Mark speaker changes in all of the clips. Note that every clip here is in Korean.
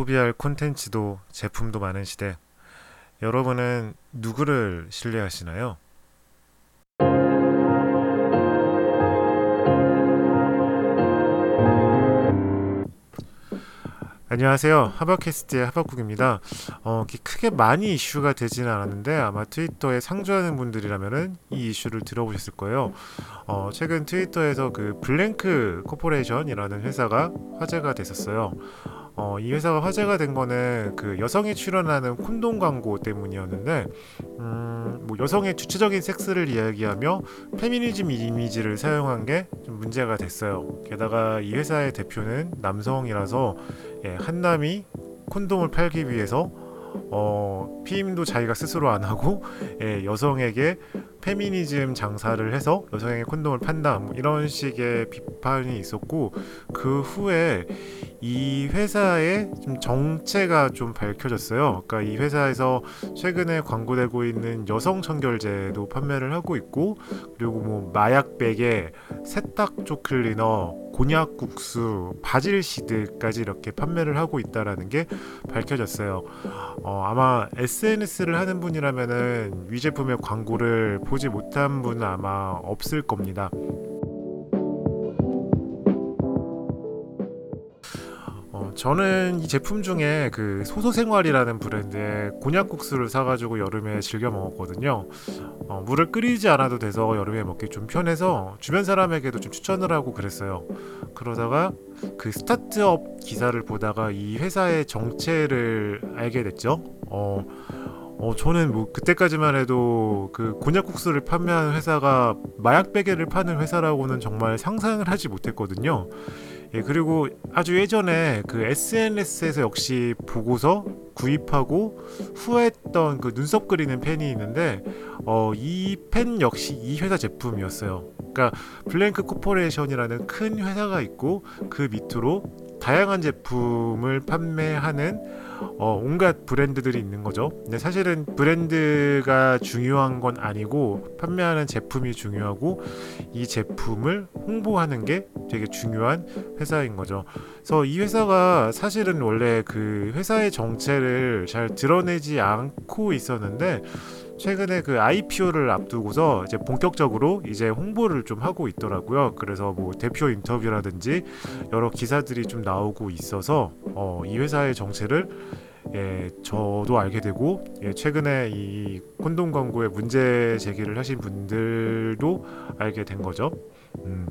Speaker 1: 소비할 콘텐츠도 제품도 많은 시대. 여러분은 누구를 신뢰하시나요? 안녕하세요. 하바캐스트의 하바국입니다. 어, 크게 많이 이슈가 되지는 않았는데 아마 트위터에 상주하는 분들이라면은 이 이슈를 들어보셨을 거예요. 어, 최근 트위터에서 그 Blank Corporation이라는 회사가 화제가 됐었어요. 어, 이 회사가 화제가 된 거는 그 여성이 출연하는 콘돔 광고 때문이었는데, 음, 뭐 여성의 주체적인 섹스를 이야기하며 페미니즘 이미지를 사용한 게 좀 문제가 됐어요. 게다가 이 회사의 대표는 남성이라서 예, 한남이 콘돔을 팔기 위해서 어, 피임도 자기가 스스로 안 하고 예, 여성에게 페미니즘 장사를 해서 여성에게 콘돔을 판다 뭐 이런 식의 비판이 있었고 그 후에 이 회사의 좀 정체가 좀 밝혀졌어요. 그러니까 이 회사에서 최근에 광고되고 있는 여성 청결제도 판매를 하고 있고 그리고 뭐 마약 베개, 세탁조 클리너, 곤약 국수, 바질 시드까지 이렇게 판매를 하고 있다라는 게 밝혀졌어요. 어, 아마 SNS를 하는 분이라면은 위 제품의 광고를 보지 못한 분은 아마 없을 겁니다. 어, 저는 이 제품 중에 그 소소생활이라는 브랜드의 곤약국수를 사가지고 여름에 즐겨 먹었거든요. 어, 물을 끓이지 않아도 돼서 여름에 먹기 좀 편해서 주변 사람에게도 좀 추천을 하고 그랬어요. 그러다가 그 스타트업 기사를 보다가 이 회사의 정체를 알게 됐죠. 어, 어, 저는 뭐 그때까지만 해도 그 곤약국수를 판매하는 회사가 마약 베개를 파는 회사라고는 정말 상상을 하지 못했거든요. 예, 그리고 아주 예전에 그 SNS에서 역시 보고서 구입하고 후회했던 그 눈썹 그리는 펜이 있는데 어, 이 펜 역시 이 회사 제품이었어요. 그러니까 Blank Corporation이라는 큰 회사가 있고 그 밑으로 다양한 제품을 판매하는 어, 온갖 브랜드들이 있는 거죠. 근데 사실은 브랜드가 중요한 건 아니고 판매하는 제품이 중요하고 이 제품을 홍보하는 게 되게 중요한 회사인 거죠. 그래서 이 회사가 사실은 원래 그 회사의 정체를 잘 드러내지 않고 있었는데 최근에 그 IPO를 앞두고서 이제 본격적으로 이제 홍보를 좀 하고 있더라고요. 그래서 뭐 대표 인터뷰라든지 여러 기사들이 좀 나오고 있어서 어, 이 회사의 정체를 예, 저도 알게 되고 예, 최근에 이 콘돔 광고에 문제 제기를 하신 분들도 알게 된 거죠. 음.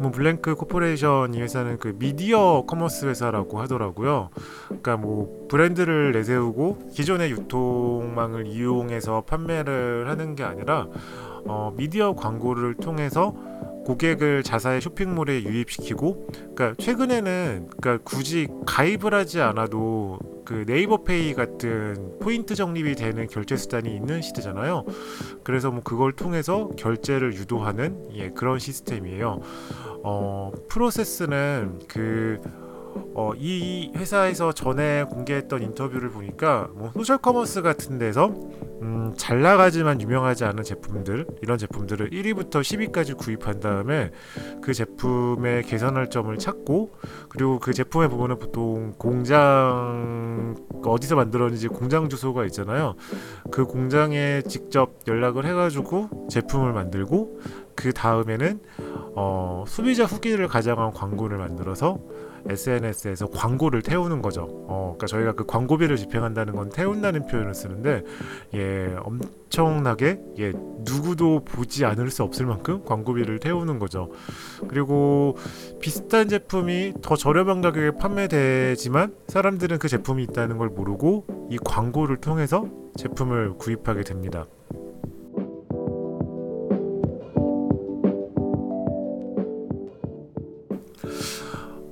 Speaker 1: 뭐 Blank Corporation 이 회사는 그 media commerce 회사라고 하더라고요. 그러니까 뭐 브랜드를 내세우고 기존의 유통망을 이용해서 판매를 하는 게 아니라 어, 미디어 광고를 통해서 고객을 자사의 쇼핑몰에 유입시키고 그러니까 최근에는 그러니까 굳이 가입을 하지 않아도 그 네이버페이 같은 포인트 적립이 되는 결제 수단이 있는 시대잖아요. 그래서 뭐 그걸 통해서 결제를 유도하는 예, 그런 시스템이에요. 어, 프로세스는 그 어, 이 회사에서 전에 공개했던 인터뷰를 보니까 뭐 소셜 커머스 같은 데서 음, 잘 나가지만 유명하지 않은 제품들 이런 제품들을 1위부터 10위까지 구입한 다음에 그 제품의 개선할 점을 찾고 그리고 그 제품의 부분은 보통 공장 어디서 만들었는지 공장 주소가 있잖아요. 그 공장에 직접 연락을 해가지고 제품을 만들고 그 다음에는 어, 소비자 후기를 가장한 광고를 만들어서 SNS에서 광고를 태우는 거죠. 어, 그러니까 저희가 그 광고비를 집행한다는 건 태운다는 표현을 쓰는데 예, 엄청나게 예, 누구도 보지 않을 수 없을 만큼 광고비를 태우는 거죠. 그리고 비슷한 제품이 더 저렴한 가격에 판매되지만 사람들은 그 제품이 있다는 걸 모르고 이 광고를 통해서 제품을 구입하게 됩니다.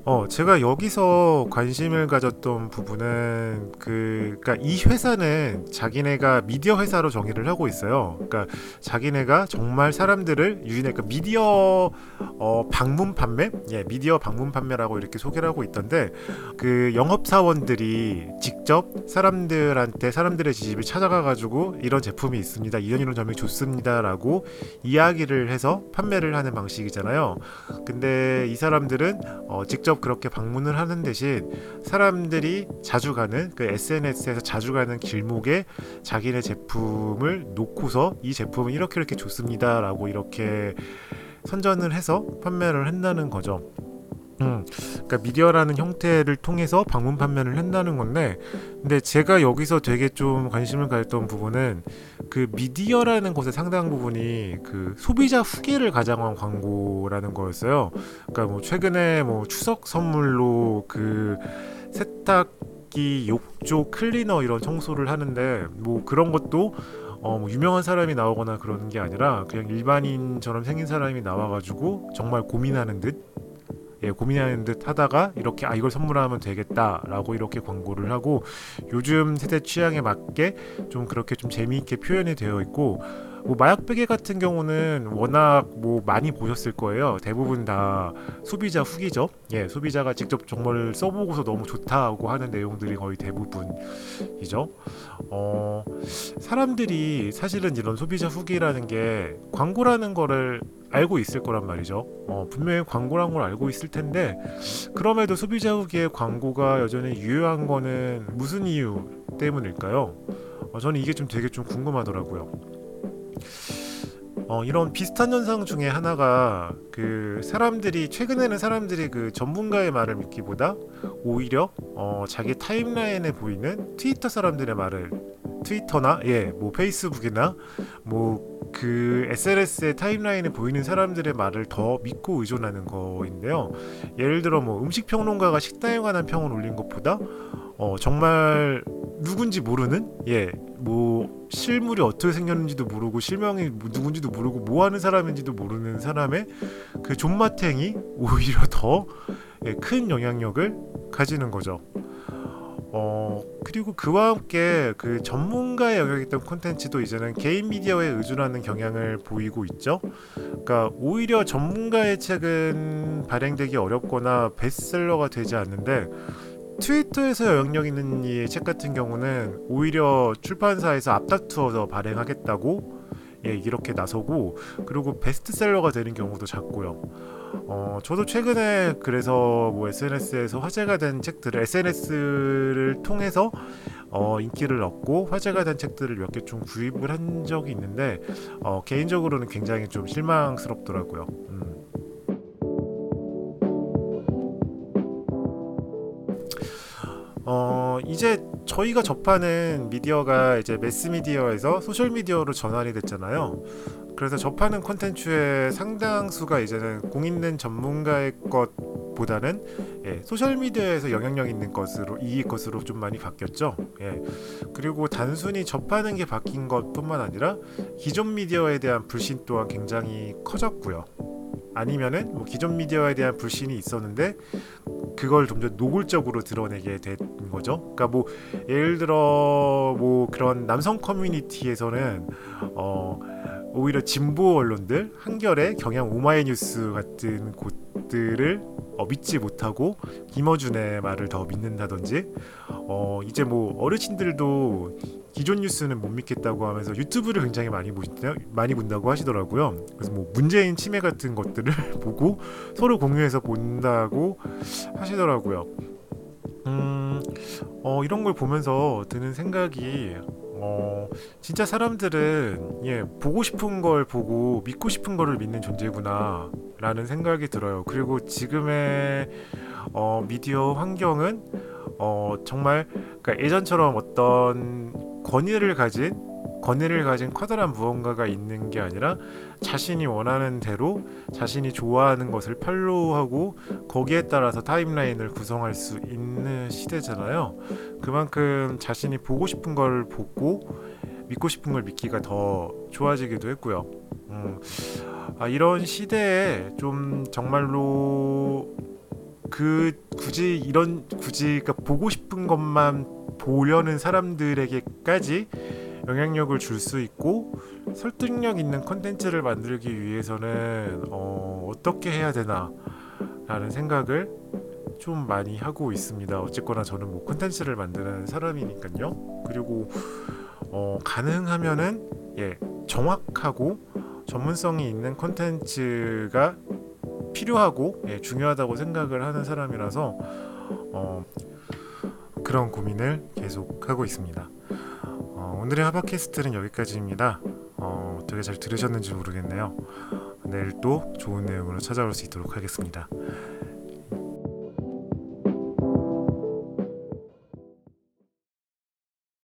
Speaker 1: 어, 제가 여기서 관심을 가졌던 부분은 그, 그니까 이 회사는 자기네가 미디어 회사로 정의를 하고 있어요. 그러니까 자기네가 정말 사람들을 유인해, 그러니까 미디어 어, 방문 판매, 예, 미디어 방문 판매라고 이렇게 소개를 하고 있던데 그 영업 사원들이 직접 사람들한테 사람들의 집에 찾아가 가지고 이런 제품이 있습니다, 이런 이런 점이 좋습니다라고 이야기를 해서 판매를 하는 방식이잖아요. 근데 이 사람들은 어, 직접 직접 그렇게 방문을 하는 대신 사람들이 자주 가는 그 SNS에서 자주 가는 길목에 자기네 제품을 놓고서 이 제품은 이렇게 이렇게 좋습니다라고 이렇게 선전을 해서 판매를 한다는 거죠. 음, 그러니까 미디어라는 형태를 통해서 방문 판매를 한다는 건데, 근데 제가 여기서 되게 좀 관심을 가졌던 부분은 그 미디어라는 것의 상당 부분이 그 소비자 후기를 가장한 광고라는 거였어요. 그러니까 뭐 최근에 뭐 추석 선물로 그 세탁기, 욕조, 클리너 이런 청소를 하는데 뭐 그런 것도 어, 뭐 유명한 사람이 나오거나 그러는 게 아니라 그냥 일반인처럼 생긴 사람이 나와가지고 정말 고민하는 듯 예, 고민하는 듯 하다가 이렇게 아 이걸 선물하면 되겠다라고 이렇게 광고를 하고 요즘 세대 취향에 맞게 좀 그렇게 좀 재미있게 표현이 되어 있고 뭐 마약 베개 같은 경우는 워낙 뭐 많이 보셨을 거예요. 대부분 다 소비자 후기죠. 예, 소비자가 직접 정말 써보고서 너무 좋다고 하는 내용들이 거의 대부분이죠. 어, 사람들이 사실은 이런 소비자 후기라는 게 광고라는 거를 알고 있을 거란 말이죠. 어, 분명히 광고란 걸 알고 있을 텐데 그럼에도 소비자 후기에 광고가 여전히 유효한 거는 무슨 이유 때문일까요? 어, 저는 이게 좀 되게 좀 궁금하더라고요. 어, 이런 비슷한 현상 중에 하나가 그 사람들이 최근에는 사람들이 그 전문가의 말을 믿기보다 오히려 어, 자기 타임라인에 보이는 트위터 사람들의 말을 트위터나 예 뭐 페이스북이나 뭐 그 SNS의 타임라인에 보이는 사람들의 말을 더 믿고 의존하는 거인데요. 예를 들어 뭐 음식 평론가가 식당에 관한 평을 올린 것보다 어, 정말 누군지 모르는 예 뭐 실물이 어떻게 생겼는지도 모르고 실명이 누군지도 모르고 뭐 하는 사람인지도 모르는 사람의 그 존맛탱이 오히려 더큰 예, 영향력을 가지는 거죠. 어 그리고 그와 함께 그 전문가의 영역이 있던 콘텐츠도 이제는 개인 미디어에 의존하는 경향을 보이고 있죠. 그러니까 오히려 전문가의 책은 발행되기 어렵거나 베스트셀러가 되지 않는데 트위터에서 영향력 있는 이책 같은 경우는 오히려 출판사에서 앞다투어서 발행하겠다고 예, 이렇게 나서고 그리고 베스트셀러가 되는 경우도 작고요. 어, 저도 최근에 그래서 뭐 SNS에서 화제가 된 책들을 SNS를 통해서 어, 인기를 얻고 화제가 된 책들을 몇 개 좀 구입을 한 적이 있는데 어, 개인적으로는 굉장히 좀 실망스럽더라고요. 음. 어 이제 저희가 접하는 미디어가 이제 매스 미디어에서 소셜 미디어로 전환이 됐잖아요. 그래서 접하는 콘텐츠의 상당수가 이제는 공 있는 전문가의 것보다는 예, 소셜 미디어에서 영향력 있는 것으로 이 것으로 좀 많이 바뀌었죠. 예. 그리고 단순히 접하는 게 바뀐 것뿐만 아니라 기존 미디어에 대한 불신 또한 굉장히 커졌고요. 아니면은 뭐 기존 미디어에 대한 불신이 있었는데 그걸 좀더 노골적으로 드러내게 된 거죠. 그러니까 뭐 예를 들어 뭐 그런 남성 커뮤니티에서는 어 오히려 진보 언론들 한겨레 경향 오마이뉴스 같은 곳들을 어, 믿지 못하고 김어준의 말을 더 믿는다든지 어 이제 뭐 어르신들도 기존 뉴스는 못 믿겠다고 하면서 유튜브를 굉장히 많이 보시다 많이 본다고 하시더라고요. 그래서 뭐 문재인 치매 같은 것들을 보고 서로 공유해서 본다고 하시더라고요. 음, 어, 이런 걸 보면서 드는 생각이 어, 진짜 사람들은 예, 보고 싶은 걸 보고 믿고 싶은 거를 믿는 존재구나 라는 생각이 들어요. 그리고 지금의 어, 미디어 환경은 어, 정말 그러니까 예전처럼 어떤 권위를 가진 권위를 가진 커다란 무언가가 있는 게 아니라 자신이 원하는 대로 자신이 좋아하는 것을 팔로우하고 거기에 따라서 타임라인을 구성할 수 있는 시대잖아요. 그만큼 자신이 보고 싶은 걸 보고 믿고 싶은 걸 믿기가 더 좋아지기도 했고요. 음, 아, 이런 시대에 좀 정말로 그 굳이 이런 굳이 그러니까 보고 싶은 것만 보려는 사람들에게까지 영향력을 줄 수 있고 설득력 있는 컨텐츠를 만들기 위해서는 어, 어떻게 해야 되나 라는 생각을 좀 많이 하고 있습니다. 어쨌거나 저는 뭐 컨텐츠를 만드는 사람이니까요. 그리고 어, 가능하면은 예 정확하고 전문성이 있는 컨텐츠가 필요하고 예, 중요하다고 생각을 하는 사람이라서 어, 그런 고민을 계속 하고 있습니다. 어, 오늘의 하바캐스트는 여기까지입니다. 어, 어떻게 잘 들으셨는지 모르겠네요. 내일 또 좋은 내용으로 찾아올 수 있도록 하겠습니다.